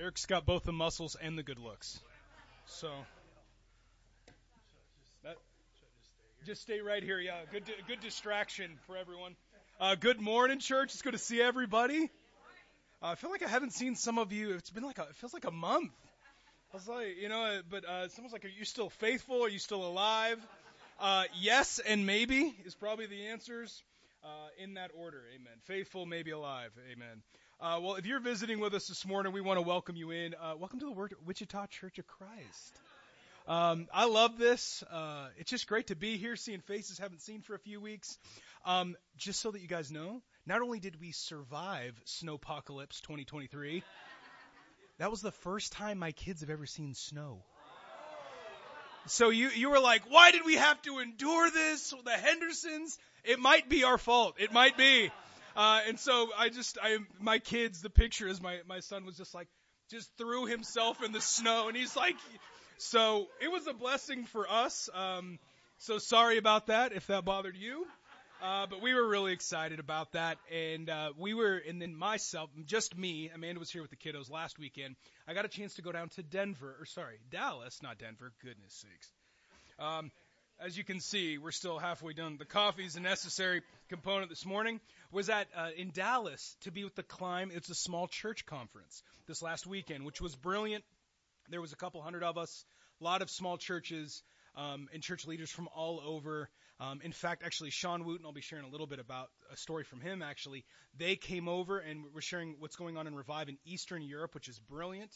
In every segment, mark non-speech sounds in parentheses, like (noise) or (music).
Eric's got both the muscles and the good looks. So that just stay right here. Yeah, good good distraction for everyone. Uh, good morning, church. It's good to see everybody. Uh, I feel like I haven't seen some of you. It's been like a, it feels like a month. I was like, you know, but uh, almost like, are you still faithful? Are you still alive? Uh, yes and maybe is probably the answers uh, in that order. Amen. Faithful, maybe alive. Amen. Uh, well, if you're visiting with us this morning, we want to welcome you in. Uh, welcome to the Wichita Church of Christ. Um, I love this. Uh, it's just great to be here, seeing faces haven't seen for a few weeks. Um, just so that you guys know, not only did we survive Snowpocalypse 2023, that was the first time my kids have ever seen snow. So you you were like, why did we have to endure this? The Hendersons. It might be our fault. It might be. Uh, and so I just, I, my kids, the picture is my, my son was just like, just threw himself in the snow and he's like, so it was a blessing for us. Um, so sorry about that if that bothered you. Uh, but we were really excited about that, and uh, we were, and then myself, just me. Amanda was here with the kiddos last weekend. I got a chance to go down to Denver, or sorry, Dallas, not Denver. Goodness sakes. Um, as you can see, we're still halfway done. The coffee is a necessary component this morning. Was at uh, in Dallas to be with the Climb. It's a small church conference this last weekend, which was brilliant. There was a couple hundred of us, a lot of small churches um, and church leaders from all over. Um, in fact, actually, Sean Wooten, I'll be sharing a little bit about a story from him. Actually, they came over and were sharing what's going on in Revive in Eastern Europe, which is brilliant,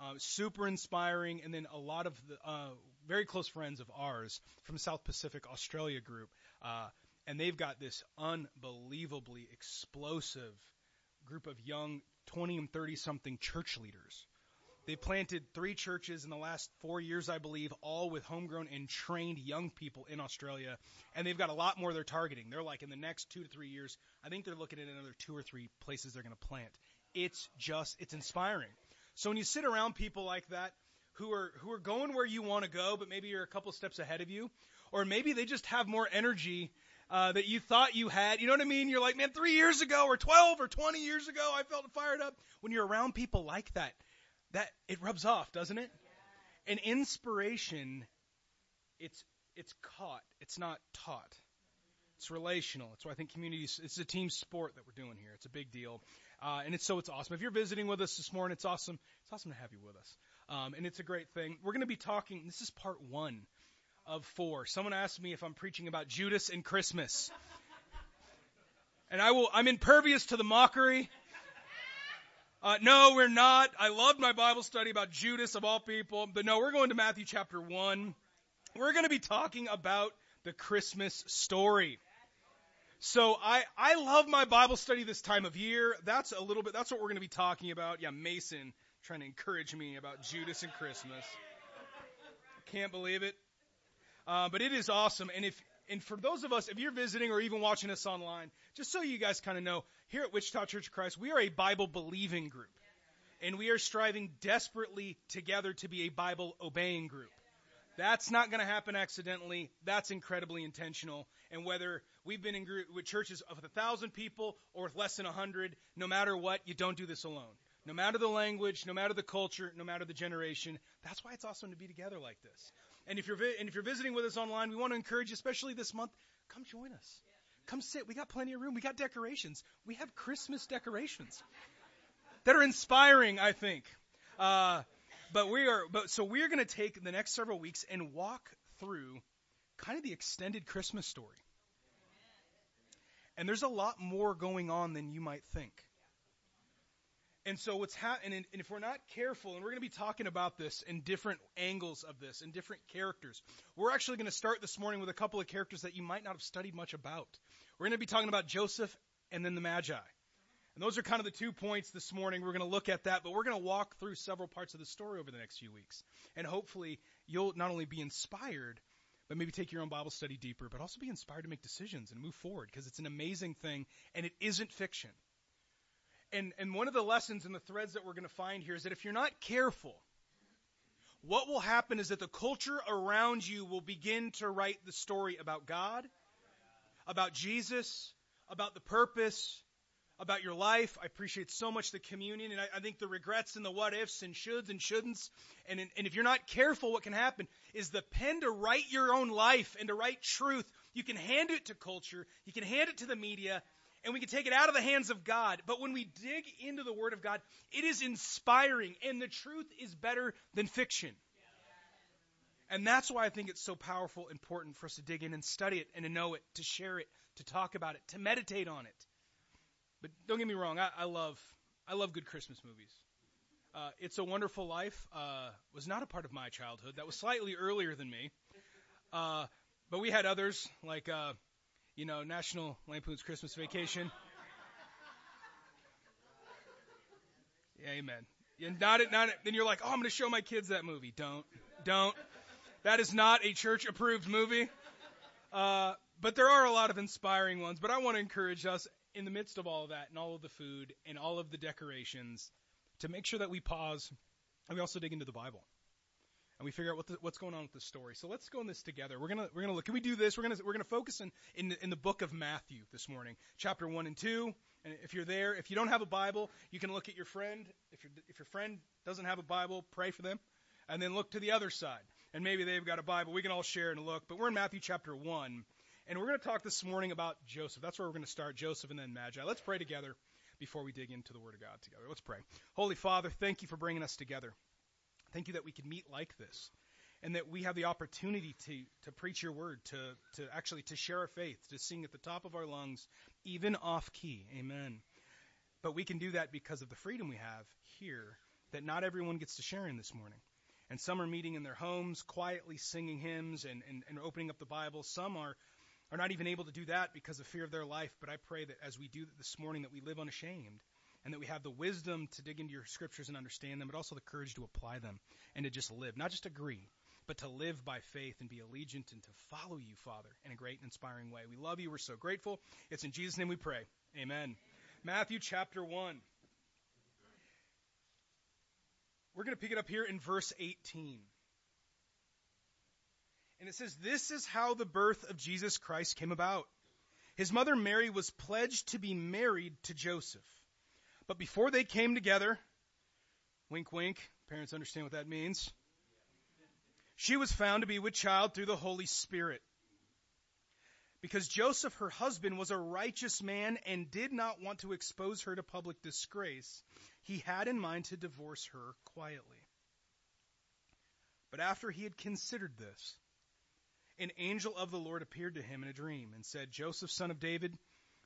uh, super inspiring, and then a lot of the uh, very close friends of ours from South Pacific Australia group, uh, and they've got this unbelievably explosive group of young 20 and 30 something church leaders. They planted three churches in the last four years, I believe, all with homegrown and trained young people in Australia. And they've got a lot more they're targeting. They're like in the next two to three years, I think they're looking at another two or three places they're going to plant. It's just, it's inspiring. So when you sit around people like that, who are who are going where you want to go, but maybe you're a couple steps ahead of you, or maybe they just have more energy uh, that you thought you had. You know what I mean? You're like, man, three years ago, or 12, or 20 years ago, I felt fired up. When you're around people like that, that it rubs off, doesn't it? And inspiration, it's it's caught. It's not taught. It's relational. It's why I think community. It's a team sport that we're doing here. It's a big deal, uh, and it's so it's awesome. If you're visiting with us this morning, it's awesome. It's awesome to have you with us. Um, and it's a great thing. We're going to be talking, this is part one of four. Someone asked me if I'm preaching about Judas and Christmas. And I will, I'm impervious to the mockery. Uh, no, we're not. I loved my Bible study about Judas of all people. But no, we're going to Matthew chapter 1. We're going to be talking about the Christmas story. So I, I love my Bible study this time of year. That's a little bit, that's what we're going to be talking about. Yeah, Mason trying to encourage me about Judas and Christmas. Can't believe it. Uh, but it is awesome. And if and for those of us, if you're visiting or even watching us online, just so you guys kind of know, here at Wichita Church of Christ, we are a Bible believing group. And we are striving desperately together to be a Bible obeying group. That's not going to happen accidentally. That's incredibly intentional. And whether we've been in group, with churches of a thousand people or with less than a hundred, no matter what, you don't do this alone. No matter the language, no matter the culture, no matter the generation. That's why it's awesome to be together like this. And if you're vi- and if you're visiting with us online, we want to encourage you, especially this month, come join us. Come sit. We got plenty of room. We got decorations. We have Christmas decorations that are inspiring, I think. Uh, but we are, but so we're going to take the next several weeks and walk through kind of the extended Christmas story. And there's a lot more going on than you might think. And so what's happening, and if we're not careful, and we're going to be talking about this in different angles of this, in different characters, we're actually going to start this morning with a couple of characters that you might not have studied much about. We're going to be talking about Joseph and then the Magi. And those are kind of the two points this morning. We're going to look at that, but we're going to walk through several parts of the story over the next few weeks. And hopefully you'll not only be inspired, but maybe take your own Bible study deeper, but also be inspired to make decisions and move forward because it's an amazing thing and it isn't fiction and, and one of the lessons and the threads that we're going to find here is that if you're not careful, what will happen is that the culture around you will begin to write the story about God, about Jesus, about the purpose, about your life. I appreciate so much the communion, and I, I think the regrets and the what ifs and shoulds and shouldn'ts. And, and if you're not careful, what can happen is the pen to write your own life and to write truth. You can hand it to culture, you can hand it to the media, and we can take it out of the hands of God. But when we dig into the Word of God, it is inspiring, and the truth is better than fiction. And that's why I think it's so powerful, important for us to dig in and study it and to know it, to share it, to talk about it, to meditate on it. But don't get me wrong, I, I love I love good Christmas movies. Uh, it's a Wonderful Life uh, was not a part of my childhood. That was slightly earlier than me. Uh, but we had others like uh, you know National Lampoon's Christmas Vacation. Amen. And not it, not it, then you're like, oh, I'm going to show my kids that movie. Don't, don't. That is not a church approved movie. Uh, but there are a lot of inspiring ones. But I want to encourage us in the midst of all of that and all of the food and all of the decorations to make sure that we pause and we also dig into the Bible and we figure out what the, what's going on with the story. So let's go in this together. We're gonna we're gonna look. Can we do this? We're gonna we're gonna focus in in the, in the book of Matthew this morning, chapter one and two. And if you're there, if you don't have a Bible, you can look at your friend. If your if your friend doesn't have a Bible, pray for them, and then look to the other side. And maybe they've got a Bible. We can all share and look. But we're in Matthew chapter one, and we're to talk this morning about Joseph. That's where we're to start, Joseph and then Magi. Let's pray together before we dig into the Word of God together. Let's pray. Holy Father, thank you for bringing us together. Thank you that we can meet like this and that we have the opportunity to, to preach your word, to, to actually to share our faith, to sing at the top of our lungs, even off key. Amen. But we can do that because of the freedom we have here that not everyone gets to share in this morning. And some are meeting in their homes, quietly singing hymns and, and, and opening up the Bible. Some are are not even able to do that because of fear of their life. But I pray that as we do this morning, that we live unashamed and that we have the wisdom to dig into your scriptures and understand them, but also the courage to apply them and to just live, not just agree, but to live by faith and be allegiant and to follow you, Father, in a great and inspiring way. We love you. We're so grateful. It's in Jesus' name we pray. Amen. Matthew chapter 1. We're going to pick it up here in verse 18. And it says, This is how the birth of Jesus Christ came about. His mother Mary was pledged to be married to Joseph. But before they came together, wink, wink, parents understand what that means, she was found to be with child through the Holy Spirit. Because Joseph, her husband, was a righteous man and did not want to expose her to public disgrace, he had in mind to divorce her quietly. But after he had considered this, an angel of the Lord appeared to him in a dream and said, Joseph, son of David,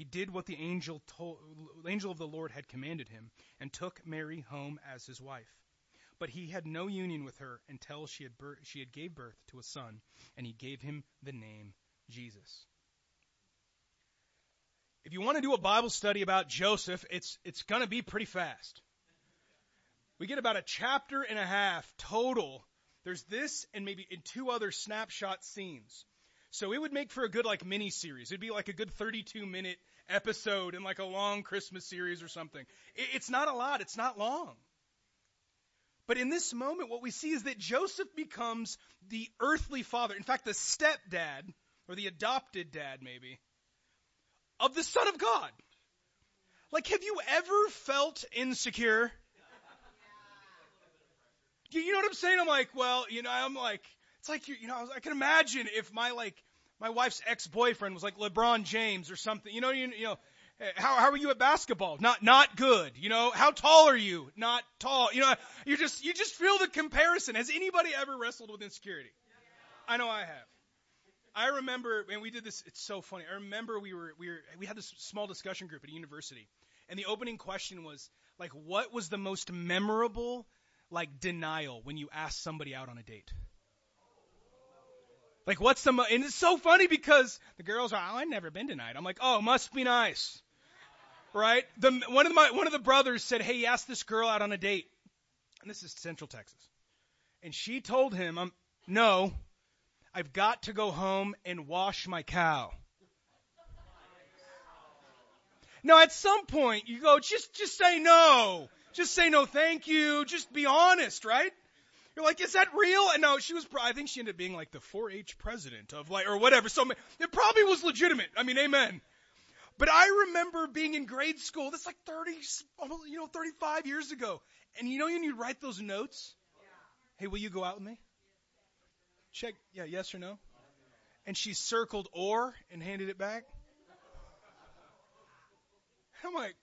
he did what the angel, told, angel of the Lord had commanded him and took Mary home as his wife. But he had no union with her until she had, bir- she had gave birth to a son, and he gave him the name Jesus. If you want to do a Bible study about Joseph, it's, it's going to be pretty fast. We get about a chapter and a half total there's this and maybe in two other snapshot scenes. So it would make for a good like mini series. It'd be like a good 32 minute episode in like a long Christmas series or something. It's not a lot. It's not long. But in this moment, what we see is that Joseph becomes the earthly father. In fact, the stepdad, or the adopted dad maybe, of the Son of God. Like, have you ever felt insecure? You know what I'm saying? I'm like, well, you know, I'm like, it's like you, you know, I, can imagine if my like my wife's ex-boyfriend was like LeBron James or something. You know, you, you know, how how are you at basketball? Not not good. You know, how tall are you? Not tall. You know, you just you just feel the comparison. Has anybody ever wrestled with insecurity? I know I have. I remember, and we did this. It's so funny. I remember we were we were we had this small discussion group at a university, and the opening question was like, what was the most memorable like denial when you ask somebody out on a date. Like what's the mo- and it's so funny because the girls are oh I've never been denied. I'm like oh must be nice. right? The, one of my one of the brothers said, "Hey, he asked this girl out on a date." And this is Central Texas. And she told him, um, "No, I've got to go home and wash my cow." Now, at some point, you go, just just say no. Just say no, thank you. Just be honest, right? You're like, is that real? And no, she was. I think she ended up being like the 4-H president of like or whatever. So it probably was legitimate. I mean, amen. But I remember being in grade school. That's like 30, you know, 35 years ago. And you know when you write those notes? Hey, will you go out with me? Check, yeah, yes or no. And she circled or and handed it back. I'm like,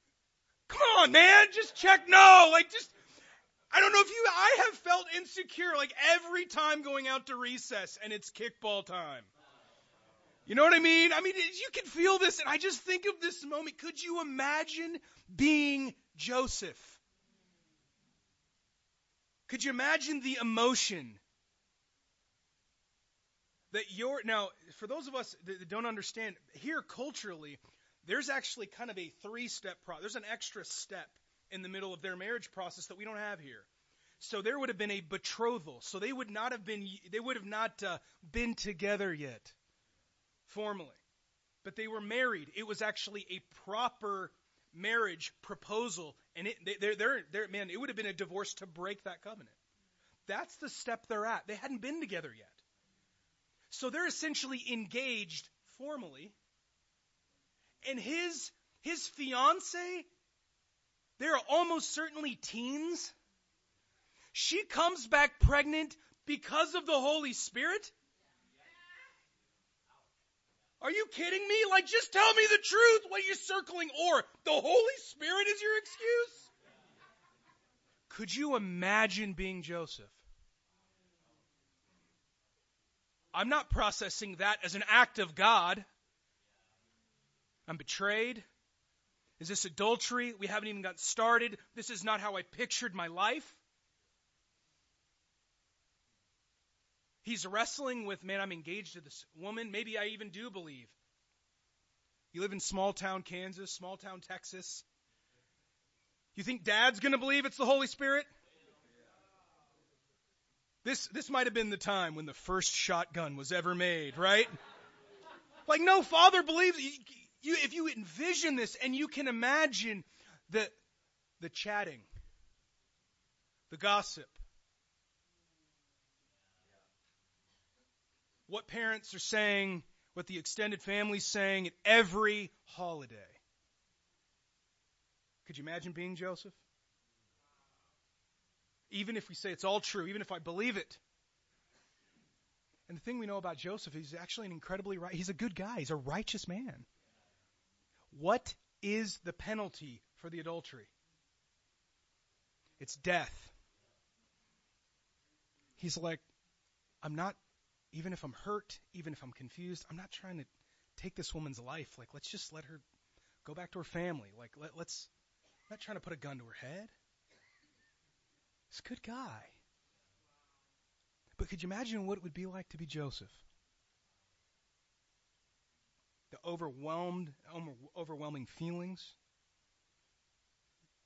come on, man, just check no. Like, just, I don't know if you, I have felt insecure like every time going out to recess and it's kickball time. You know what I mean? I mean, you can feel this, and I just think of this moment. Could you imagine being Joseph? Could you imagine the emotion that you're now for those of us that don't understand here culturally there's actually kind of a three step process there's an extra step in the middle of their marriage process that we don't have here so there would have been a betrothal so they would not have been they would have not uh, been together yet formally. But they were married. It was actually a proper marriage proposal. And it, they're, they're, they're, man, it would have been a divorce to break that covenant. That's the step they're at. They hadn't been together yet. So they're essentially engaged formally. And his, his fiance, they're almost certainly teens. She comes back pregnant because of the Holy Spirit. Are you kidding me? Like, just tell me the truth. What are you circling? Or the Holy Spirit is your excuse? Could you imagine being Joseph? I'm not processing that as an act of God. I'm betrayed. Is this adultery? We haven't even got started. This is not how I pictured my life. He's wrestling with, man, I'm engaged to this woman. Maybe I even do believe. You live in small town Kansas, small town Texas. You think dad's going to believe it's the Holy Spirit? This, this might have been the time when the first shotgun was ever made, right? Like, no, father believes. You, if you envision this and you can imagine the, the chatting, the gossip, what parents are saying, what the extended family's saying at every holiday. Could you imagine being Joseph? Even if we say it's all true, even if I believe it. And the thing we know about Joseph, he's actually an incredibly right. He's a good guy. He's a righteous man. What is the penalty for the adultery? It's death. He's like, I'm not even if I'm hurt, even if I'm confused, I'm not trying to take this woman's life. Like, let's just let her go back to her family. Like, let, let's, I'm not trying to put a gun to her head. He's a good guy. But could you imagine what it would be like to be Joseph? The overwhelmed, um, overwhelming feelings.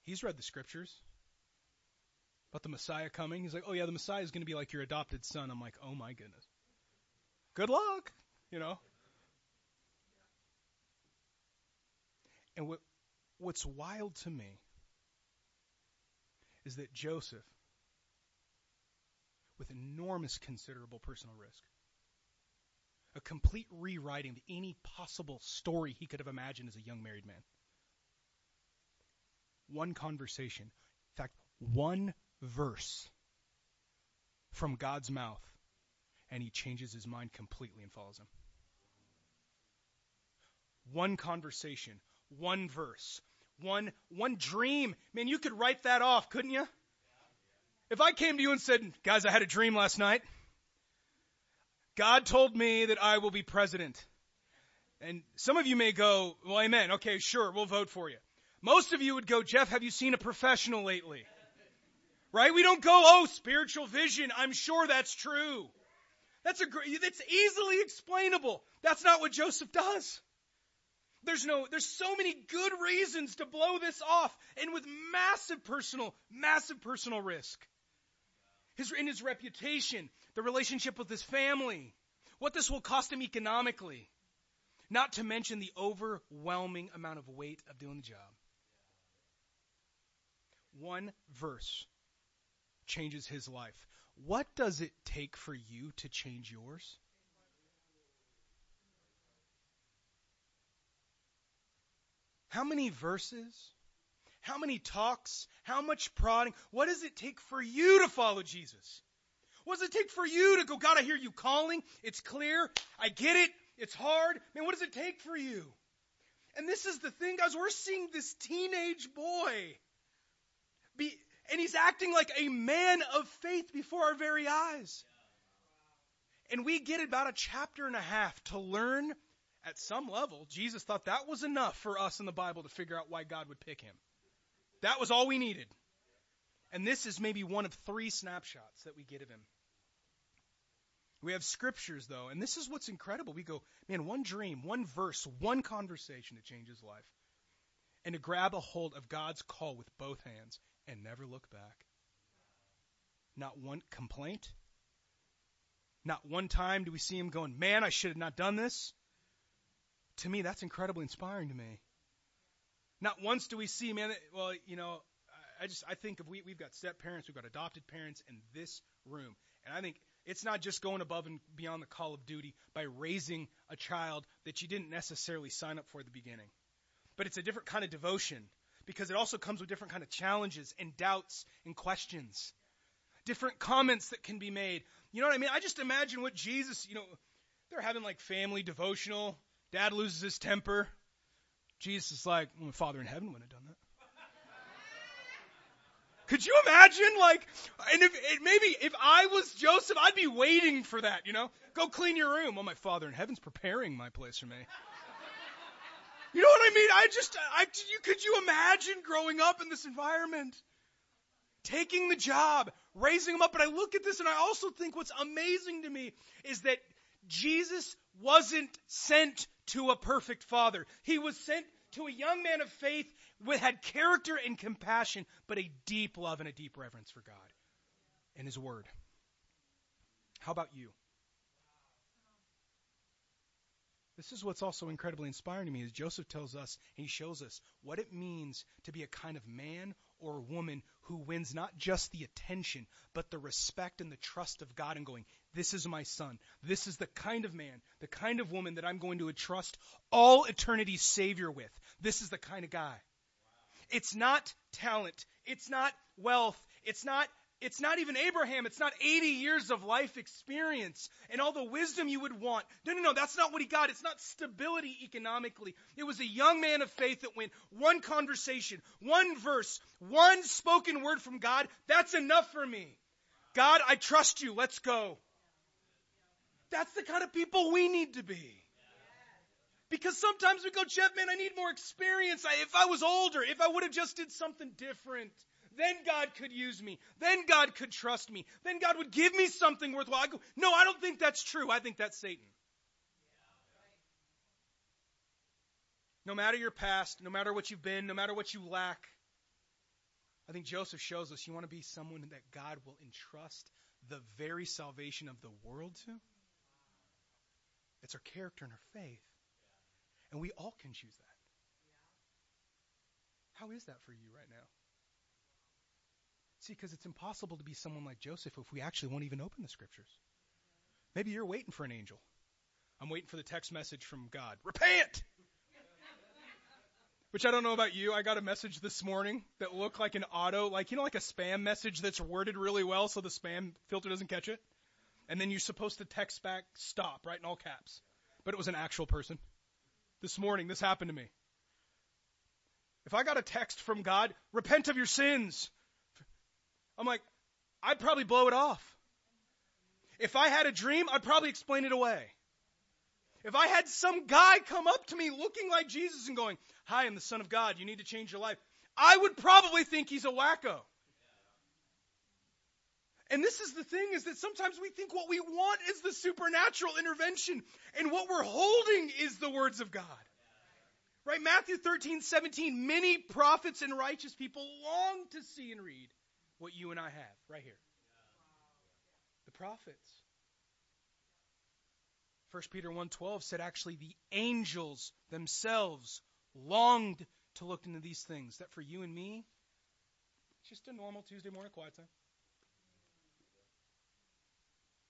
He's read the scriptures about the Messiah coming. He's like, oh yeah, the Messiah is going to be like your adopted son. I'm like, oh my goodness. Good luck, you know. And what what's wild to me is that Joseph, with enormous considerable personal risk, a complete rewriting of any possible story he could have imagined as a young married man. One conversation, in fact, one verse from God's mouth and he changes his mind completely and follows him. One conversation, one verse, one one dream. Man, you could write that off, couldn't you? If I came to you and said, "Guys, I had a dream last night. God told me that I will be president." And some of you may go, "Well, amen. Okay, sure, we'll vote for you." Most of you would go, "Jeff, have you seen a professional lately?" Right? We don't go, "Oh, spiritual vision. I'm sure that's true." That's a that's easily explainable. That's not what Joseph does. There's no, there's so many good reasons to blow this off and with massive personal, massive personal risk. His, in his reputation, the relationship with his family, what this will cost him economically, not to mention the overwhelming amount of weight of doing the job. One verse changes his life. What does it take for you to change yours? How many verses? How many talks? How much prodding? What does it take for you to follow Jesus? What does it take for you to go, God, I hear you calling. It's clear. I get it. It's hard. Man, what does it take for you? And this is the thing, guys. We're seeing this teenage boy be, and he's acting like a man of faith before our very eyes. And we get about a chapter and a half to learn at some level, Jesus thought that was enough for us in the Bible to figure out why God would pick him. That was all we needed. And this is maybe one of three snapshots that we get of him. We have scriptures, though, and this is what's incredible. We go, man, one dream, one verse, one conversation to change his life. And to grab a hold of God's call with both hands and never look back. Not one complaint. Not one time do we see him going, man, I should have not done this to me, that's incredibly inspiring to me. Not once do we see, man, well, you know, I just, I think if we, we've got step parents, we've got adopted parents in this room. And I think it's not just going above and beyond the call of duty by raising a child that you didn't necessarily sign up for at the beginning. But it's a different kind of devotion because it also comes with different kind of challenges and doubts and questions. Different comments that can be made. You know what I mean? I just imagine what Jesus, you know, they're having like family devotional Dad loses his temper. Jesus is like, well, my Father in heaven wouldn't have done that. Could you imagine? Like, and if it, maybe if I was Joseph, I'd be waiting for that. You know, go clean your room. Well, my Father in heaven's preparing my place for me. You know what I mean? I just, I, you, could you imagine growing up in this environment? Taking the job, raising them up. But I look at this and I also think what's amazing to me is that Jesus wasn't sent to a perfect father. He was sent to a young man of faith with had character and compassion, but a deep love and a deep reverence for God and his word. How about you? This is what's also incredibly inspiring to me is Joseph tells us and he shows us what it means to be a kind of man or woman who wins not just the attention, but the respect and the trust of God and going, this is my son. This is the kind of man, the kind of woman that I'm going to entrust all eternity's Savior with. This is the kind of guy. It's not talent. It's not wealth. It's not it's not even Abraham. It's not 80 years of life experience and all the wisdom you would want. No, no, no. That's not what he got. It's not stability economically. It was a young man of faith that went one conversation, one verse, one spoken word from God. That's enough for me. God, I trust you. Let's go. That's the kind of people we need to be. Because sometimes we go, Jeff, man, I need more experience. I, if I was older, if I would have just did something different, then God could use me. Then God could trust me. Then God would give me something worthwhile. I go, no, I don't think that's true. I think that's Satan. No matter your past, no matter what you've been, no matter what you lack, I think Joseph shows us you want to be someone that God will entrust the very salvation of the world to. It's our character and our faith. And we all can choose that. How is that for you right now? See, because it's impossible to be someone like Joseph if we actually won't even open the scriptures. Maybe you're waiting for an angel. I'm waiting for the text message from God. Repent! Which I don't know about you. I got a message this morning that looked like an auto, like, you know, like a spam message that's worded really well so the spam filter doesn't catch it and then you're supposed to text back stop, right, in all caps. But it was an actual person. This morning, this happened to me. If I got a text from God, repent of your sins, I'm like, I'd probably blow it off. If I had a dream, I'd probably explain it away. If I had some guy come up to me looking like Jesus and going, Hi, I'm the Son of God, you need to change your life, I would probably think he's a wacko. And this is the thing is that sometimes we think what we want is the supernatural intervention and what we're holding is the words of God. Right? Matthew 13, 17. Many prophets and righteous people long to see and read what you and I have right here. The prophets. 1 Peter 1:12 said actually the angels themselves longed to look into these things that for you and me it's just a normal Tuesday morning quiet time.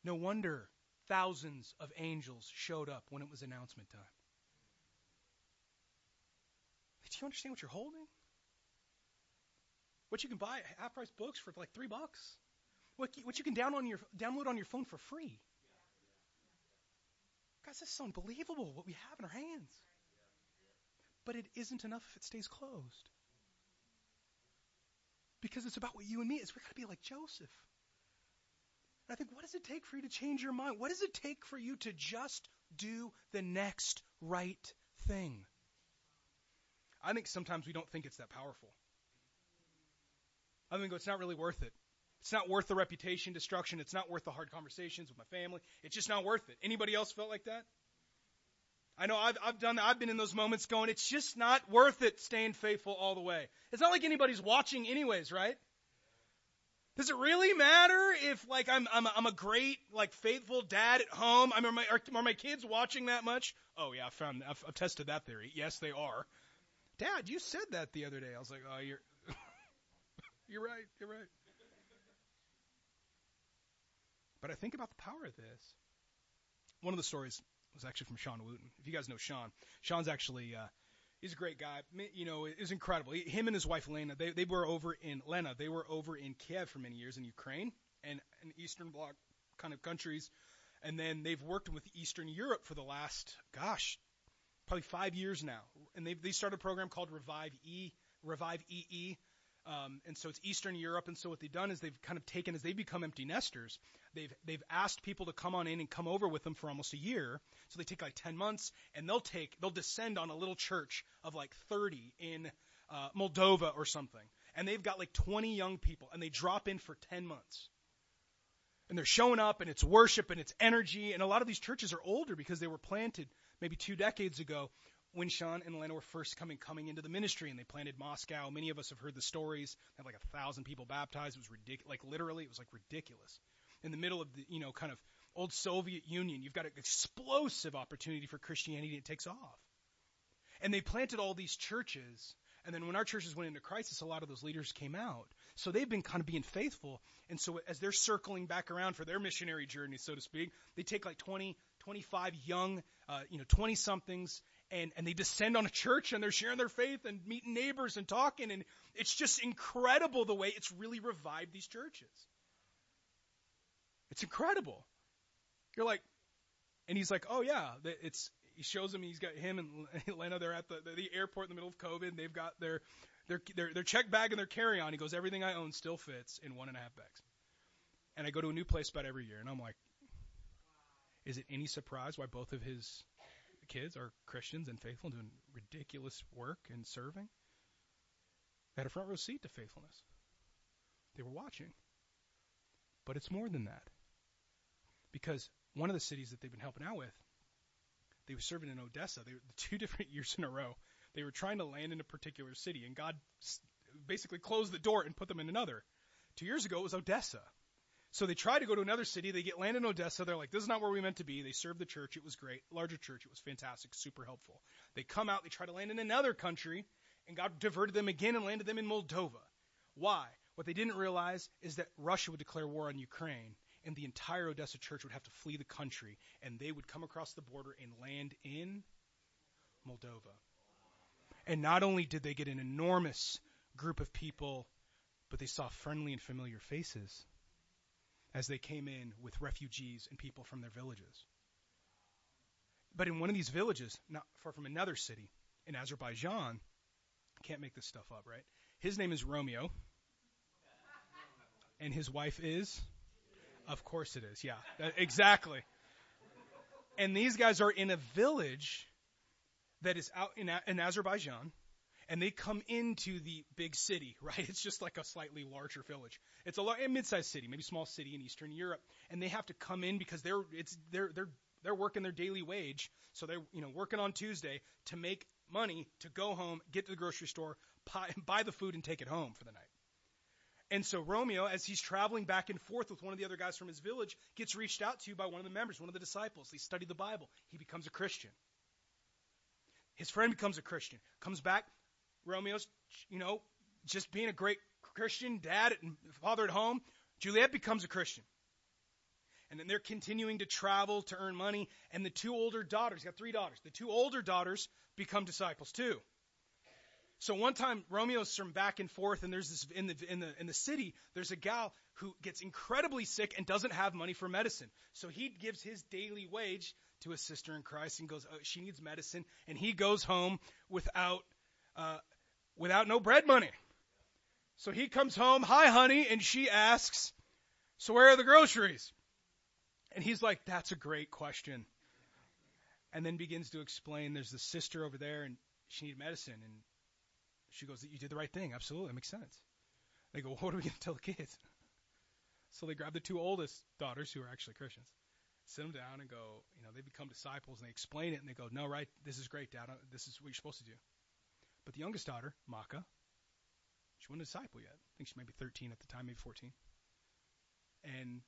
No wonder thousands of angels showed up when it was announcement time. Do you understand what you're holding? What you can buy half price books for like three bucks? What, you can download on, your, download on your phone for free? Guys, this is unbelievable what we have in our hands. But it isn't enough if it stays closed. Because it's about what you and me is. We've got to be like Joseph. And I think, what does it take for you to change your mind? What does it take for you to just do the next right thing? I think sometimes we don't think it's that powerful. I think it's not really worth it. It's not worth the reputation destruction. It's not worth the hard conversations with my family. It's just not worth it. Anybody else felt like that? I know I've, I've done that. I've been in those moments going, it's just not worth it staying faithful all the way. It's not like anybody's watching anyways, right? Does it really matter if like I'm I'm a, I'm a great like faithful dad at home? I mean, are my are, are my kids watching that much? Oh yeah, I found I've, I've tested that theory. Yes, they are. Dad, you said that the other day. I was like, oh, you're you're right. You're right. But I think about the power of this. One of the stories was actually from Sean Wooten. If you guys know Sean, Sean's actually uh, he's a great guy. You know, it was incredible. He, him and his wife Lena, they they were over in Lena. They were over in Kiev for many years in Ukraine and in Eastern Bloc kind of countries, and then they've worked with Eastern Europe for the last gosh, probably five years now. And they they started a program called Revive E Revive EE um, and so it's Eastern Europe. And so what they've done is they've kind of taken, as they become empty nesters, they've, they've asked people to come on in and come over with them for almost a year. So they take like 10 months and they'll take, they'll descend on a little church of like 30 in uh, Moldova or something. And they've got like 20 young people and they drop in for 10 months. And they're showing up and it's worship and it's energy. And a lot of these churches are older because they were planted maybe two decades ago when Sean and Elena were first coming coming into the ministry and they planted Moscow. Many of us have heard the stories. They had like a thousand people baptized. It was ridiculous. Like literally, it was like ridiculous. In the middle of the you know kind of old Soviet Union, you've got an explosive opportunity for Christianity. It takes off, and they planted all these churches. And then when our churches went into crisis, a lot of those leaders came out. So they've been kind of being faithful. And so as they're circling back around for their missionary journey, so to speak, they take like 20, 25 young, uh, you know, 20 somethings and, and they descend on a church and they're sharing their faith and meeting neighbors and talking. And it's just incredible the way it's really revived these churches. It's incredible. You're like, and he's like, oh yeah, it's, he shows him, he's got him and (laughs) Lena, they're at the, the airport in the middle of COVID and they've got their, their, their, their check bag and their carry on. He goes, everything I own still fits in one and a half bags. And I go to a new place about every year and I'm like, is it any surprise why both of his kids are Christians and faithful and doing ridiculous work and serving. They had a front row seat to faithfulness. They were watching. But it's more than that. Because one of the cities that they've been helping out with, they were serving in Odessa. They were (laughs) two different years in a row. They were trying to land in a particular city, and God basically closed the door and put them in another. Two years ago, it was Odessa. So they try to go to another city. They get land in Odessa. They're like, this is not where we meant to be. They serve the church. It was great. Larger church. It was fantastic. Super helpful. They come out. They try to land in another country. And God diverted them again and landed them in Moldova. Why? What they didn't realize is that Russia would declare war on Ukraine and the entire Odessa church would have to flee the country and they would come across the border and land in Moldova. And not only did they get an enormous group of people, but they saw friendly and familiar faces as they came in with refugees and people from their villages. But in one of these villages, not far from another city in Azerbaijan, can't make this stuff up, right? His name is Romeo. And his wife is? Of course it is, yeah. That, exactly. And these guys are in a village that is out in, in Azerbaijan and they come into the big city, (laughs) right? It's just like a slightly larger village. It's a, a mid-sized city, maybe small city in Eastern Europe, and they have to come in because they're it's they're they're they're working their daily wage, so they're you know working on Tuesday to make money to go home, get to the grocery store, (laughs) buy, the food, and take it home for the night. And so Romeo, as he's traveling back and forth with one of the other guys from his village, gets reached out to by one of the members, one of the disciples. They study the Bible. He becomes a Christian. His friend becomes a Christian. Comes back. Romeo's, you know, just being a great Christian dad and father at home. Juliet becomes a Christian. And then they're continuing to travel to earn money. And the two older daughters, got three daughters, the two older daughters become disciples too. So one time Romeo's from back and forth, and there's this in the in the in the city. There's a gal who gets incredibly sick and doesn't have money for medicine. So he gives his daily wage to a sister in Christ and goes, oh, she needs medicine, and he goes home without uh, without no bread money. So he comes home, hi honey, and she asks, so where are the groceries? And he's like, that's a great question. And then begins to explain, there's the sister over there, and she needs medicine, and she goes, You did the right thing. Absolutely. That makes sense. They go, well, What are we going (laughs) to tell the kids? So they grab the two oldest daughters, who are actually Christians, sit them down and go, You know, they become disciples and they explain it and they go, No, right, this is great, Dad. This is what you're supposed to do. But the youngest daughter, Maka, she wasn't a disciple yet. I think she might be 13 at the time, maybe 14. And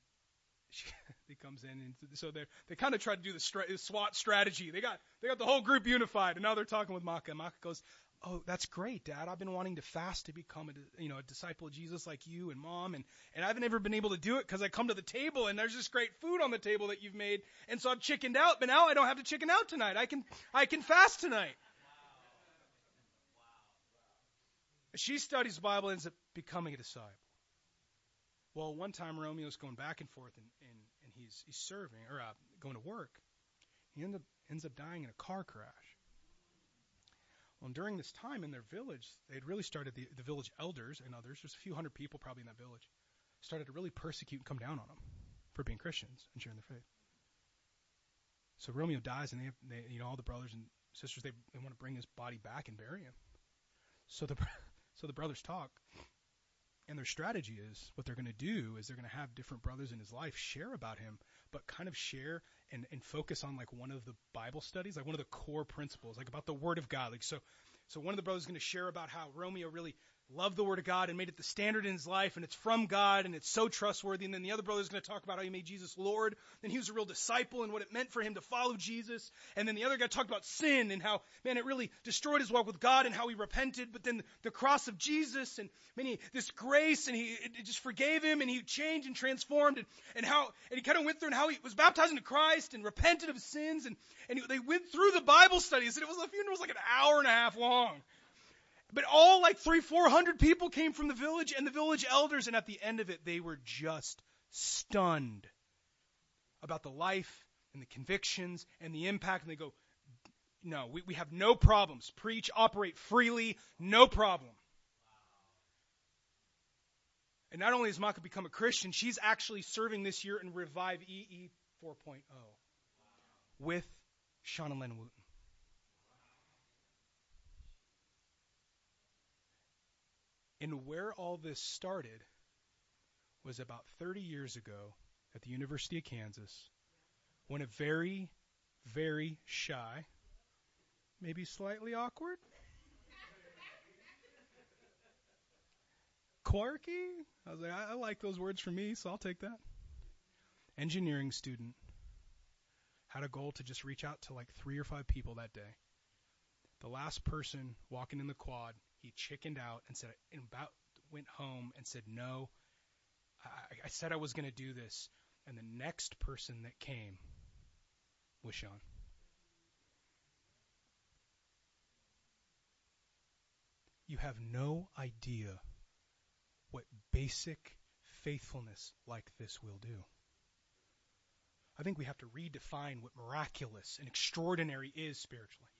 she, (laughs) he comes in, and so they they kind of try to do the stra- SWAT strategy. They got they got the whole group unified, and now they're talking with Maka. Maka goes, oh, that's great, Dad. I've been wanting to fast to become a, you know, a disciple of Jesus like you and Mom, and and I've never been able to do it because I come to the table and there's this great food on the table that you've made, and so I've chickened out. But now I don't have to chicken out tonight. I can I can fast tonight. She studies Bible, ends up becoming a disciple. Well, one time Romeo's going back and forth, and, and, and he's he's serving or uh, going to work. He ends up ends up dying in a car crash. Well, during this time in their village, they had really started the, the village elders and others. There's a few hundred people probably in that village. Started to really persecute and come down on them for being Christians and sharing their faith. So Romeo dies, and they, have, they you know, all the brothers and sisters they they want to bring his body back and bury him. So the so the brothers talk, and their strategy is what they're going to do is they're going to have different brothers in his life share about him, but kind of share and, and focus on like one of the Bible studies, like one of the core principles, like about the Word of God. Like so, so one of the brothers is going to share about how Romeo really loved the Word of God and made it the standard in his life, and it's from God, and it's so trustworthy. And then the other brother is going to talk about how he made Jesus Lord, and he was a real disciple, and what it meant for him to follow Jesus. And then the other guy talked about sin and how, man, it really destroyed his walk with God, and how he repented. But then the cross of Jesus, and man, he, this grace, and he it just forgave him, and he changed and transformed, and, and how, and he kind of went through and how he was baptized into Christ and repented of sins, and and he, they went through the Bible studies, and it was the funeral was like an hour and a half long. But all like three, four hundred people came from the village and the village elders, and at the end of it, they were just stunned about the life and the convictions and the impact. And they go, No, we, we have no problems. Preach, operate freely, no problem. And not only has Maka become a Christian, she's actually serving this year in Revive EE 4.0 with and Len Wooten. And where all this started was about 30 years ago at the University of Kansas when a very, very shy, maybe slightly awkward, quirky, I was like, I, I like those words for me, so I'll take that. Engineering student had a goal to just reach out to like three or five people that day. The last person walking in the quad he chickened out and said, and about went home and said, no, I, I said I was going to do this. And the next person that came was Sean. You have no idea what basic faithfulness like this will do. I think we have to redefine what miraculous and extraordinary is spiritually.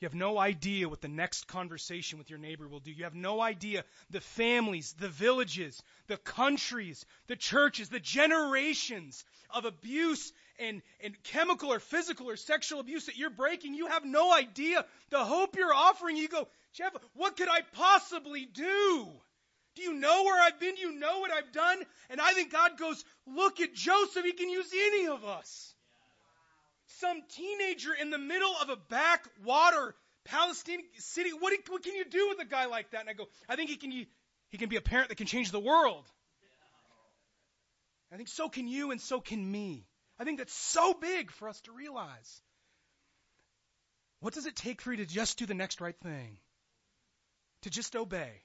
You have no idea what the next conversation with your neighbor will do. You have no idea the families, the villages, the countries, the churches, the generations of abuse and, and chemical or physical or sexual abuse that you're breaking. You have no idea the hope you're offering. You go, Jeff, what could I possibly do? Do you know where I've been? Do you know what I've done? And I think God goes, look at Joseph. He can use any of us some teenager in the middle of a backwater Palestinian city. What, what can you do with a guy like that? And I go, I think he can, he can be a parent that can change the world. I think so can you and so can me. I think that's so big for us to realize. What does it take for you to just do the next right thing? To just obey?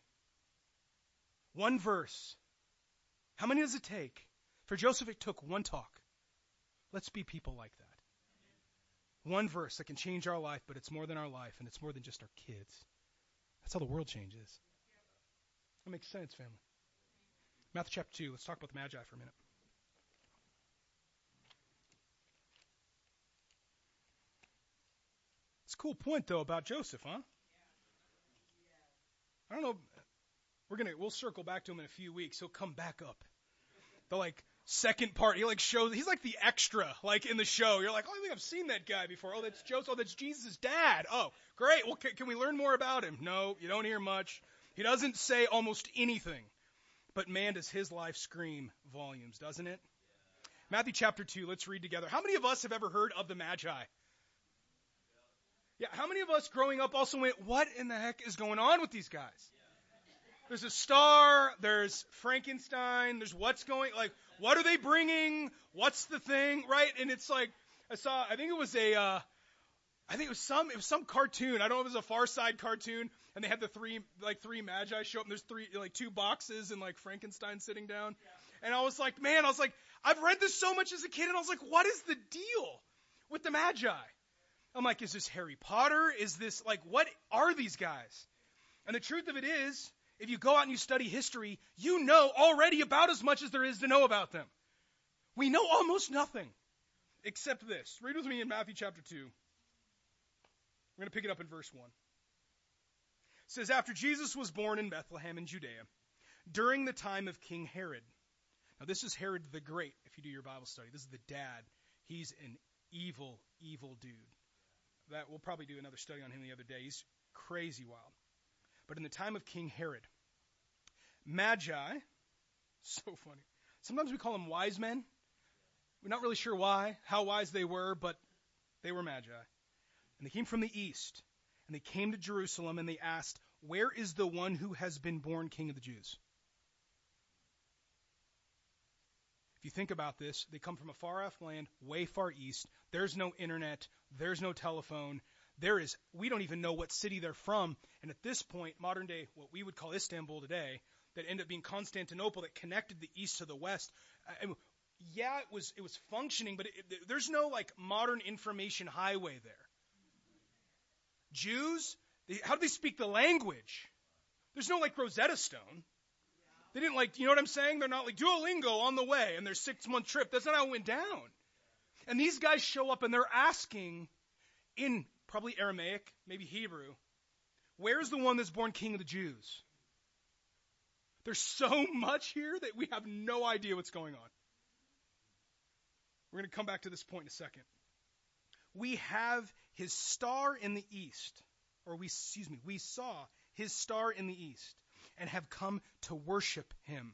One verse. How many does it take? For Joseph, it took one talk. Let's be people like that. One verse that can change our life, but it's more than our life, and it's more than just our kids. That's how the world changes. That makes sense, family. Matthew chapter 2. Let's talk about the Magi for a minute. It's a cool point, though, about Joseph, huh? I don't know. We're gonna we'll circle back to him in a few weeks. He'll come back up. The like second part. He like shows he's like the extra like in the show. You're like, oh, I think I've seen that guy before. Oh, that's Joseph. Oh, that's Jesus' dad. Oh, great. Well, can, can we learn more about him? No, you don't hear much. He doesn't say almost anything. But man, does his life scream volumes, doesn't it? Matthew chapter 2, let's read together. How many of us have ever heard of the Magi? Yeah, how many of us growing up also went, what in the heck is going on with these guys? There's a star, there's Frankenstein, there's what's going, like, what are they bringing? What's the thing, right? And it's like, I saw, I think it was a, uh, I think it was some, it was some cartoon. I don't know if it was a Far Side cartoon, and they had the three, like three magi show up, and there's three, like two boxes, and like Frankenstein sitting down. And I was like, man, I was like, I've read this so much as a kid, and I was like, what is the deal with the magi? I'm like, is this Harry Potter? Is this like, what are these guys? And the truth of it is, if you go out and you study history, you know already about as much as there is to know about them. We know almost nothing except this. Read with me in Matthew chapter 2. We're going to pick it up in verse 1. It says, After Jesus was born in Bethlehem in Judea, during the time of King Herod. Now, this is Herod the Great, if you do your Bible study. This is the dad. He's an evil, evil dude. That We'll probably do another study on him the other day. He's crazy wild. But in the time of King Herod, Magi, (laughs) so funny. Sometimes we call them wise men. We're not really sure why, how wise they were, but they were Magi. And they came from the east. And they came to Jerusalem and they asked, Where is the one who has been born King of the Jews? If you think about this, they come from a far off land, way far east. There's no internet, there's no telephone, there is, we don't even know what city they're from. And at this point, modern day, what we would call Istanbul today, that ended up being Constantinople that connected the east to the west. Uh, yeah, it was, it was functioning, but it, it, there's no like modern information highway there. Jews, they, how do they speak the language? There's no like Rosetta Stone. They didn't like, you know what I'm saying? They're not like Duolingo on the way and their six month trip. That's not how it went down. And these guys show up and they're asking in probably Aramaic, maybe Hebrew. Where's the one that's born king of the Jews? There's so (laughs) much here that we have no idea what's going on. We're going to come back to this point in a second. We have his star in the east, or we, excuse me, we saw his star in the east and have come to worship him.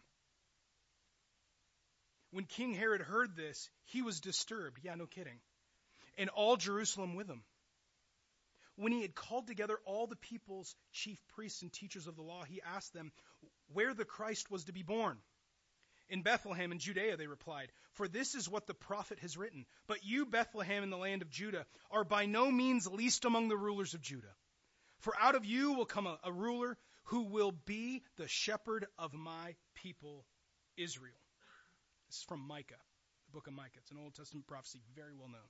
When King Herod heard this, he was disturbed. Yeah, no kidding. And all Jerusalem with him when he had called together all the people's chief priests and teachers of the law, he asked them where the Christ was to be born. In Bethlehem in Judea, they replied, For this is what the prophet has written. But you, Bethlehem, in the land of Judah, are by no means least among the rulers of Judah. For out of you will come a, a ruler who will be the shepherd of my people, Israel. This is from Micah, the book of Micah. It's an Old Testament prophecy, very well known.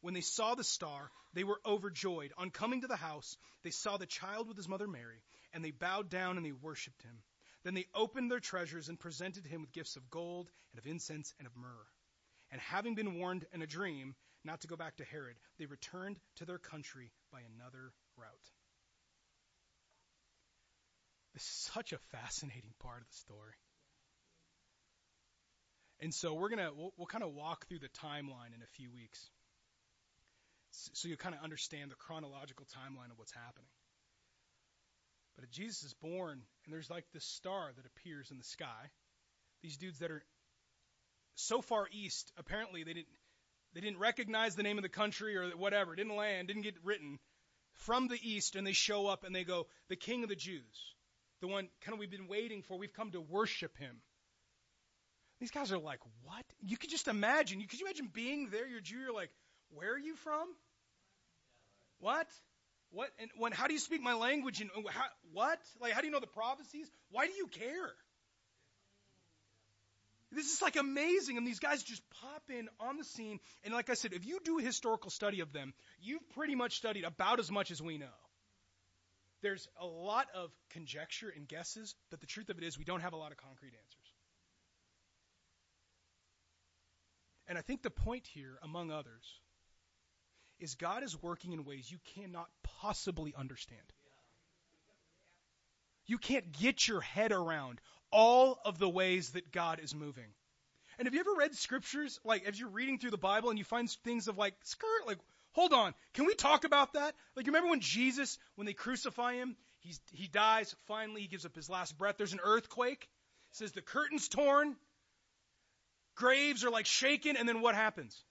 When they saw the star, they were overjoyed. On coming to the house, they saw the child with his mother Mary, and they bowed down and they worshipped him. Then they opened their treasures and presented him with gifts of gold and of incense and of myrrh. And having been warned in a dream not to go back to Herod, they returned to their country by another route. This is such a fascinating part of the story. And so we're gonna we'll, we'll kind of walk through the timeline in a few weeks, so you kind of understand the chronological timeline of what's happening. But Jesus is born, and there's like this star that appears in the sky. These dudes that are so far east, apparently they didn't they didn't recognize the name of the country or whatever, didn't land, didn't get written from the east, and they show up and they go, the King of the Jews, the one kind of we've been waiting for. We've come to worship him. These guys are like, what? You could just imagine. You could you imagine being there? You're Jew. You're like, where are you from? What? What? And when? How do you speak my language? And how, what? Like, how do you know the prophecies? Why do you care? This is like amazing, and these guys just pop in on the scene. And like I said, if you do a historical study of them, you've pretty much studied about as much as we know. There's a lot of conjecture and guesses, but the truth of it is we don't have a lot of concrete answers. And I think the point here, among others, is God is working in ways you cannot possibly understand. You can't get your head around all of the ways that God is moving. And have you ever read scriptures, like as you're reading through the Bible and you find things of like, skirt, like, hold on, can we talk about that? Like, you remember when Jesus, when they crucify him, he's, he dies, finally he gives up his last breath, there's an earthquake, it says the curtain's torn, graves are like shaken, and then what happens?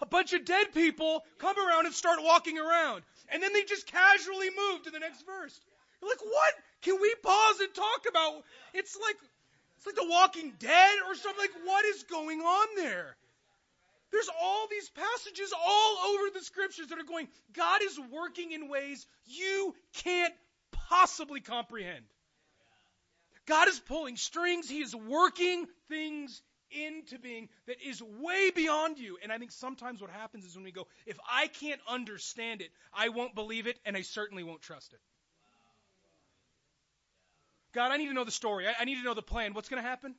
A bunch of dead people come around and start walking around. And then they just casually move to the next verse. You're like, what? Can we pause and talk about? It's like it's like The Walking Dead or something. Like, what is going on there? There's all these passages all over the scriptures that are going, God is working in ways you can't possibly comprehend. God is pulling strings. He is working things into being that is way beyond you. And I think sometimes what happens is when we go, if I can't understand it, I won't believe it, and I certainly won't trust it. God, I need to know the story. I, I need to know the plan. What's going to happen?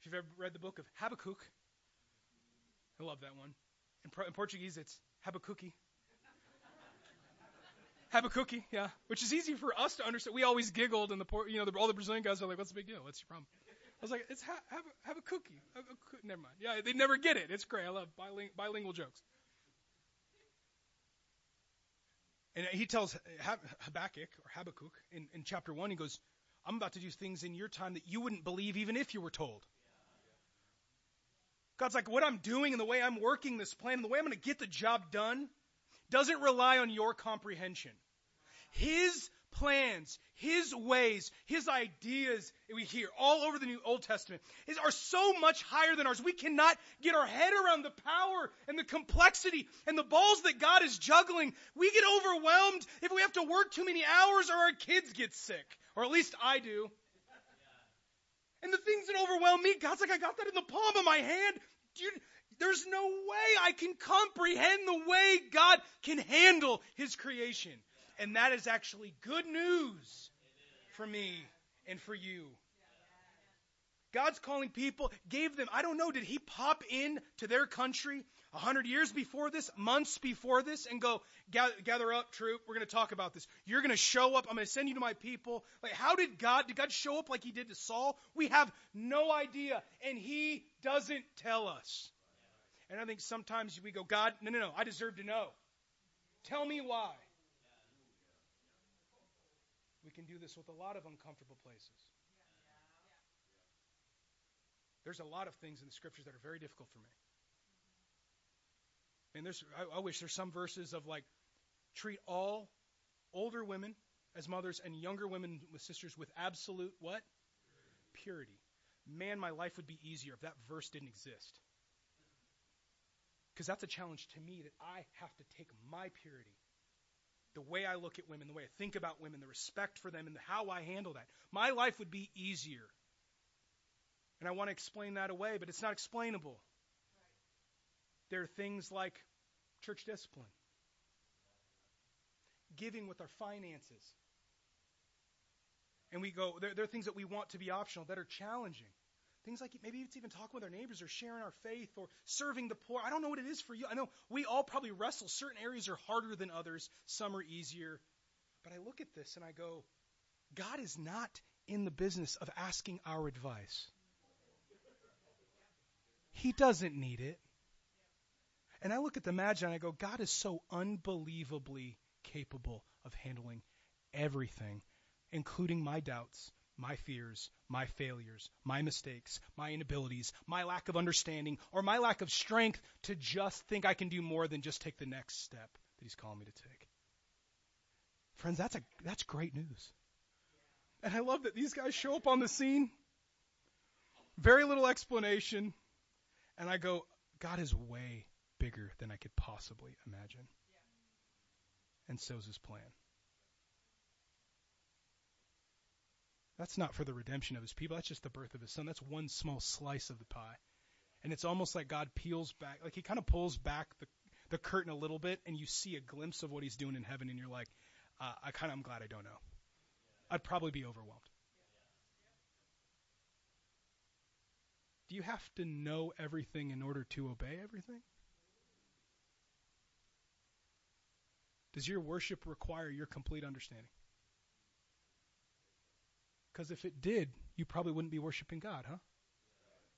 If you've ever read the book of Habakkuk, I love that one. In, in Portuguese, it's Habacuque. Habakkuk, yeah, which is easy for us to understand. We always giggled, and the you know the, all the Brazilian guys are like, "What's the big deal? What's your problem?" I was like, "It's ha- have, a, have a cookie." Have a co- Never mind. Yeah, they never get it. It's great. I love biling- bilingual jokes. And he tells Habakkuk or Habakkuk in, in chapter one, he goes, I'm about to do things in your time that you wouldn't believe even if you were told. God's like, what I'm doing and the way I'm working this plan and the way I'm going to get the job done doesn't rely on your comprehension. His plans, His ways, His ideas we hear all over the New Old Testament is, are so much higher than ours. We cannot get our head around the power and the complexity and the balls that God is juggling. We get overwhelmed if we have to work too many hours or our kids get sick. Or at least I do. And the things that overwhelm me, God's like, I got that in the palm of my hand. Dude, there's no way I can comprehend the way God can handle His creation. And that is actually good news for me and for you. God's calling people, gave them, I don't know, did he pop in to their country a hundred years before this, months before this, and go, gather, up, troop, we're going to talk about this. You're going to show up, I'm going to send you to my people. Like, how did God, did God show up like he did to Saul? We have no idea, and he doesn't tell us. And I think sometimes we go, God, no, no, no, I deserve to know. Tell me why. We can do this with a lot of uncomfortable places. There's a lot of things in the scriptures that are very difficult for me. And there's, I, I wish there's some verses of like, treat all older women as mothers and younger women with sisters with absolute what? Purity. Man, my life would be easier if that verse didn't exist. Because that's a challenge to me that I have to take my purity the way I look at women, the way I think about women, the respect for them, and how I handle that. My life would be easier. And I want to explain that away, but it's not explainable. There are things like church discipline, giving with our finances. And we go, there, there are things that we want to be optional that are challenging. Things like maybe it's even talking with our neighbors or sharing our faith or serving the poor. I don't know what it is for you. I know we all probably wrestle. Certain areas are harder than others, some are easier. But I look at this and I go, God is not in the business of asking our advice. He doesn't need it. And I look at the Magi and I go, God is so unbelievably capable of handling everything, including my doubts, my fears, my failures, my mistakes, my inabilities, my lack of understanding, or my lack of strength to just think I can do more than just take the next step that He's calling me to take. Friends, that's, a, that's great news. And I love that these guys show up on the scene. Very little explanation. And I go, God is way bigger than I could possibly imagine. And so is his plan. That's not for the redemption of his people. That's just the birth of his son. That's one small slice of the pie. And it's almost like God peels back, like he kind of pulls back the, the curtain a little bit, and you see a glimpse of what he's doing in heaven, and you're like, uh, I kind of am glad I don't know. I'd probably be overwhelmed. Do you have to know everything in order to obey everything? Does your worship require your complete understanding? Because if it did, you probably wouldn't be worshiping God, huh?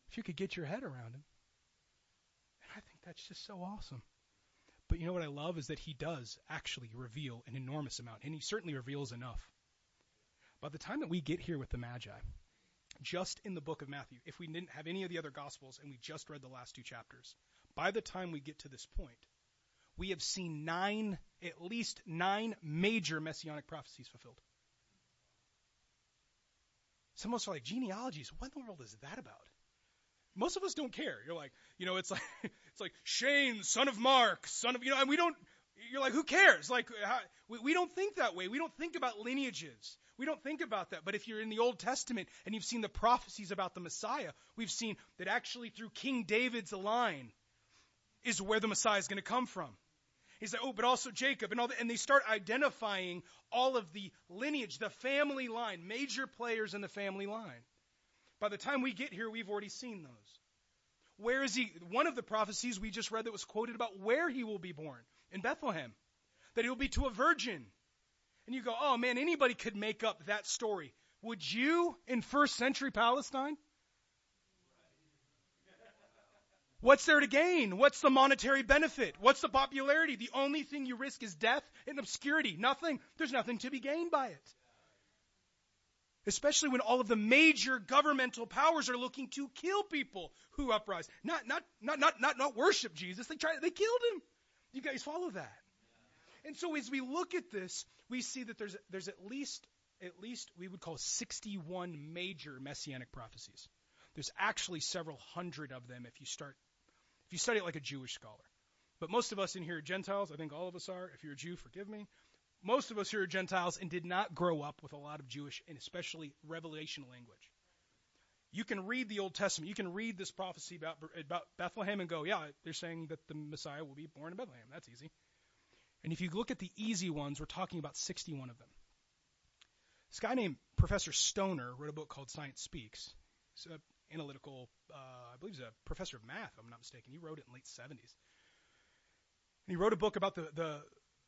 If you could get your head around Him. And I think that's just so awesome. But you know what I love is that He does actually reveal an enormous amount, and He certainly reveals enough. By the time that we get here with the Magi, just in the book of Matthew, if we didn't have any of the other Gospels and we just read the last two chapters, by the time we get to this point, we have seen nine, at least nine major messianic prophecies fulfilled. Some of us are like, genealogies, what in the world is that about? Most of us don't care. You're like, you know, it's like, (laughs) it's like Shane, son of Mark, son of, you know, and we don't, you're like, who cares? Like, how, we, we don't think that way. We don't think about lineages. We don't think about that. But if you're in the Old Testament and you've seen the prophecies about the Messiah, we've seen that actually through King David's line is where the Messiah is going to come from. He's like, oh, but also Jacob and all that. And they start identifying all of the lineage, the family line, major players in the family line. By the time we get here, we've already seen those. Where is he? One of the prophecies we just read that was quoted about where he will be born in Bethlehem, that he will be to a virgin. And you go, oh man, anybody could make up that story. Would you in first century Palestine? What's there to gain? What's the monetary benefit? What's the popularity? The only thing you risk is death and obscurity. Nothing. There's nothing to be gained by it. Especially when all of the major governmental powers are looking to kill people who uprise. Not, not, not, not, not, not worship Jesus. They tried, they killed him. You guys follow that. And so as we look at this, we see that there's, there's at least, at least we would call 61 major messianic prophecies. There's actually several hundred of them if you start if you study it like a Jewish scholar. But most of us in here are Gentiles. I think all of us are. If you're a Jew, forgive me. Most of us here are Gentiles and did not grow up with a lot of Jewish and especially revelation language. You can read the Old Testament. You can read this prophecy about, about Bethlehem and go, yeah, they're saying that the Messiah will be born in Bethlehem. That's easy. And if you look at the easy ones, we're talking about 61 of them. This guy named Professor Stoner wrote a book called Science Speaks. He's an analytical, uh, I believe he's a professor of math, if I'm not mistaken. He wrote it in late 70s. And he wrote a book about the, the,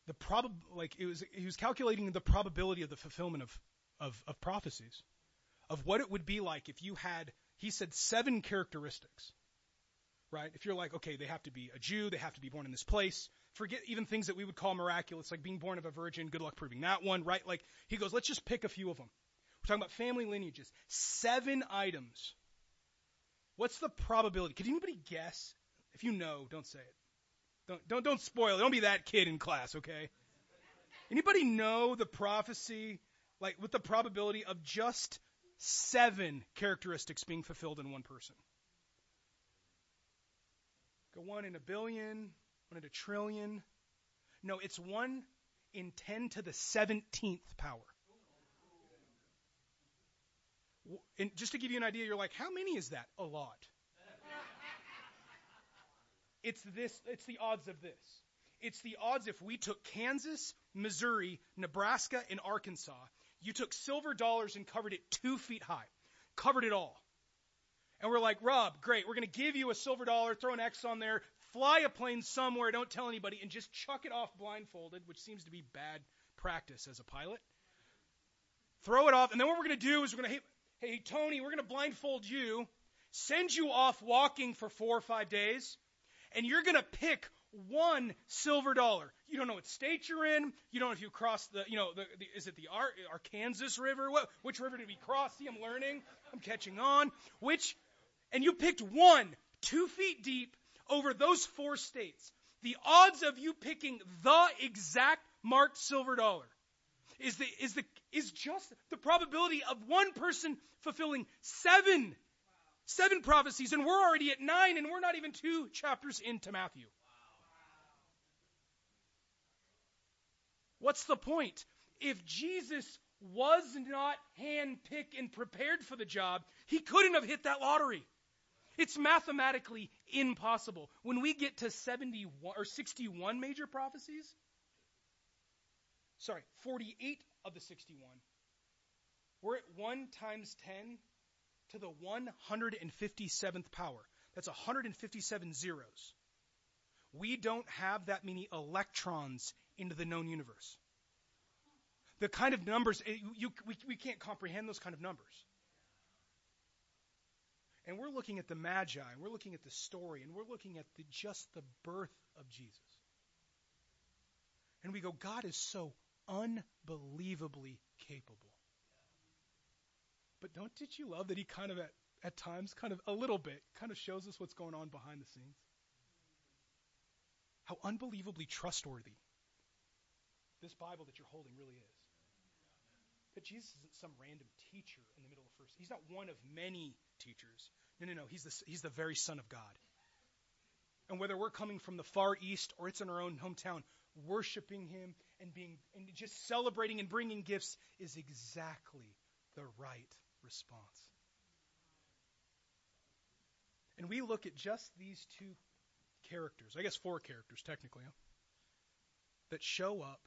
the prob, like it was, he was calculating the probability of the fulfillment of, of, of prophecies, of what it would be like if you had, he said, seven characteristics right? If you're like, okay, they have to be a Jew, they have to be born in this place. Forget even things that we would call miraculous, like being born of a virgin. Good luck proving that one, right? Like he goes, let's just pick a few of them. We're talking about family lineages. Seven items. What's the probability? Could anybody guess? If you know, don't say it. Don't don't don't spoil it. Don't be that kid in class, okay? Anybody know the prophecy, like with the probability of just seven characteristics being fulfilled in one person? Go one in a billion, one in a trillion. No, it's one in 10 to the 17th power. And just to give you an idea, you're like, how many is that? A lot. it's this, it's the odds of this. It's the odds if we took Kansas, Missouri, Nebraska, and Arkansas, you took silver dollars and covered it two feet high, covered it all. And we're like, Rob, great, we're going to give you a silver dollar, throw an X on there, fly a plane somewhere, don't tell anybody, and just chuck it off blindfolded, which seems to be bad practice as a pilot. Throw it off, and then what we're going to do is we're going to, hey, hey, Tony, we're going to blindfold you send you off walking for four or five days, and you're going to pick one silver dollar. You don't know what state you're in. You don't know if you cross the, you know, the, the, is it the Ar- Arkansas River? What, which river did we cross? See, I'm learning. I'm catching on. Which, and you picked one, two feet deep, over those four states. The odds of you picking the exact marked silver dollar is the is the is just the probability of one person fulfilling seven seven prophecies and we're already at nine and we're not even two chapters into matthew. What's the point? If jesus was not handpicked and prepared for the job he couldn't have hit that lottery. It's mathematically impossible. When we get to 71 or 61 major prophecies sorry 48 of the 61 we're at 1 times 10 to the 157th power. That's 157 zeros. We don't have that many electrons into the known universe. The kind of numbers, eh, you, we, we can't comprehend those kind of numbers. And we're looking at the Magi, and we're looking at the story, and we're looking at the, just the birth of Jesus. And we go, God is so unbelievably capable. But don't did you love that he kind of at, at times, kind of a little bit, kind of shows us what's going on behind the scenes? How unbelievably trustworthy this Bible that you're holding really is. That Jesus isn't some random teacher in the middle of first. He's not one of many teachers. No, no, no. He's the, he's the very Son of God. And whether we're coming from the far east or it's in our own hometown, worshiping Him and being and just celebrating and bringing gifts is exactly the right response. And we look at just these two characters, I guess four characters technically, huh? that show up.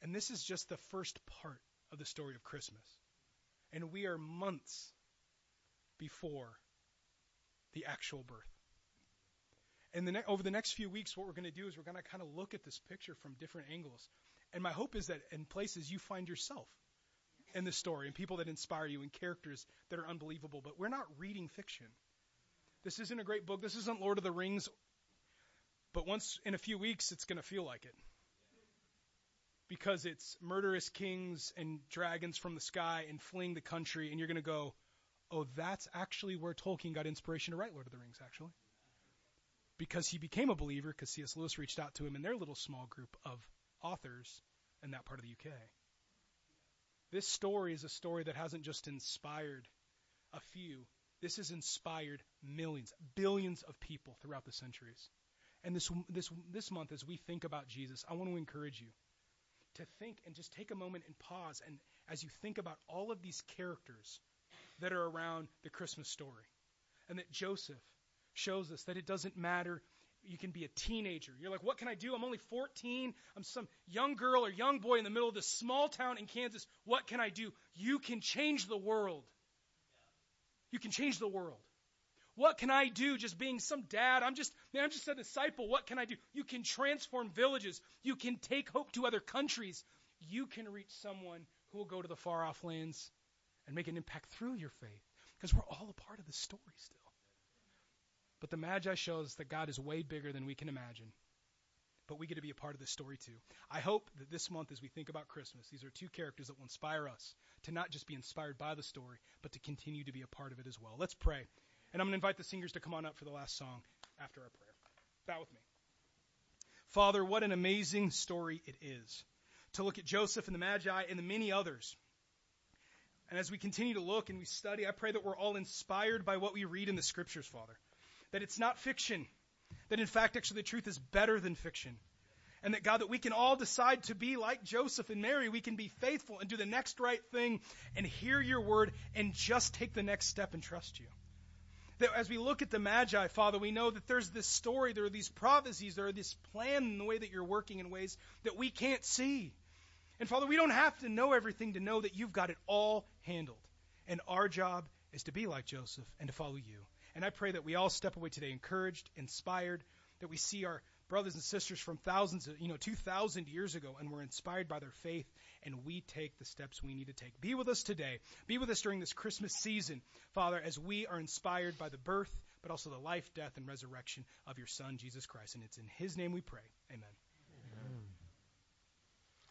And this is just the first part of the story of Christmas. And we are months before the actual birth. And the ne- over the next few weeks, what we're going to do is we're going to kind of look at this picture from different angles. And my hope is that in places you find yourself in this story and people that inspire you and characters that are unbelievable. But we're not reading fiction. This isn't a great book. This isn't Lord of the Rings. But once in a few weeks, it's going to feel like it. Because it's murderous kings and dragons from the sky and fleeing the country, and you're going to go, oh, that's actually where Tolkien got inspiration to write Lord of the Rings, actually. Because he became a believer, because C.S. Lewis reached out to him in their little small group of authors in that part of the UK. This story is a story that hasn't just inspired a few. This has inspired millions, billions of people throughout the centuries. And this, this, this month, as we think about Jesus, I want to encourage you to think and just take a moment and pause. And as you think about all of these characters that are around the Christmas story, and that Joseph shows us that it doesn't matter you can be a teenager. You're like, what can I do? I'm only 14. I'm some young girl or young boy in the middle of this small town in Kansas. What can I do? You can change the world. You can change the world. What can I do just being some dad? I'm just, man, I'm just a disciple. What can I do? You can transform villages. You can take hope to other countries. You can reach someone who will go to the far off lands and make an impact through your faith. Because we're all a part of the story still. But the Magi shows that God is way bigger than we can imagine. But we get to be a part of this story too. I hope that this month, as we think about Christmas, these are two characters that will inspire us to not just be inspired by the story, but to continue to be a part of it as well. Let's pray. And I'm going to invite the singers to come on up for the last song after our prayer. Bow with me. Father, what an amazing story it is to look at Joseph and the Magi and the many others. And as we continue to look and we study, I pray that we're all inspired by what we read in the scriptures, Father that it's not fiction, that in fact, actually, the truth is better than fiction. And that God, that we can all decide to be like Joseph and Mary. We can be faithful and do the next right thing and hear your word and just take the next step and trust you. That as we look at the Magi, Father, we know that there's this story, there are these prophecies, there are this plan in the way that you're working in ways that we can't see. And Father, we don't have to know everything to know that you've got it all handled. And our job is to be like Joseph and to follow you. And I pray that we all step away today encouraged, inspired, that we see our brothers and sisters from thousands, of, you know, 2,000 years ago, and we're inspired by their faith, and we take the steps we need to take. Be with us today. Be with us during this Christmas season, Father, as we are inspired by the birth, but also the life, death, and resurrection of your Son, Jesus Christ. And it's in His name we pray. Amen.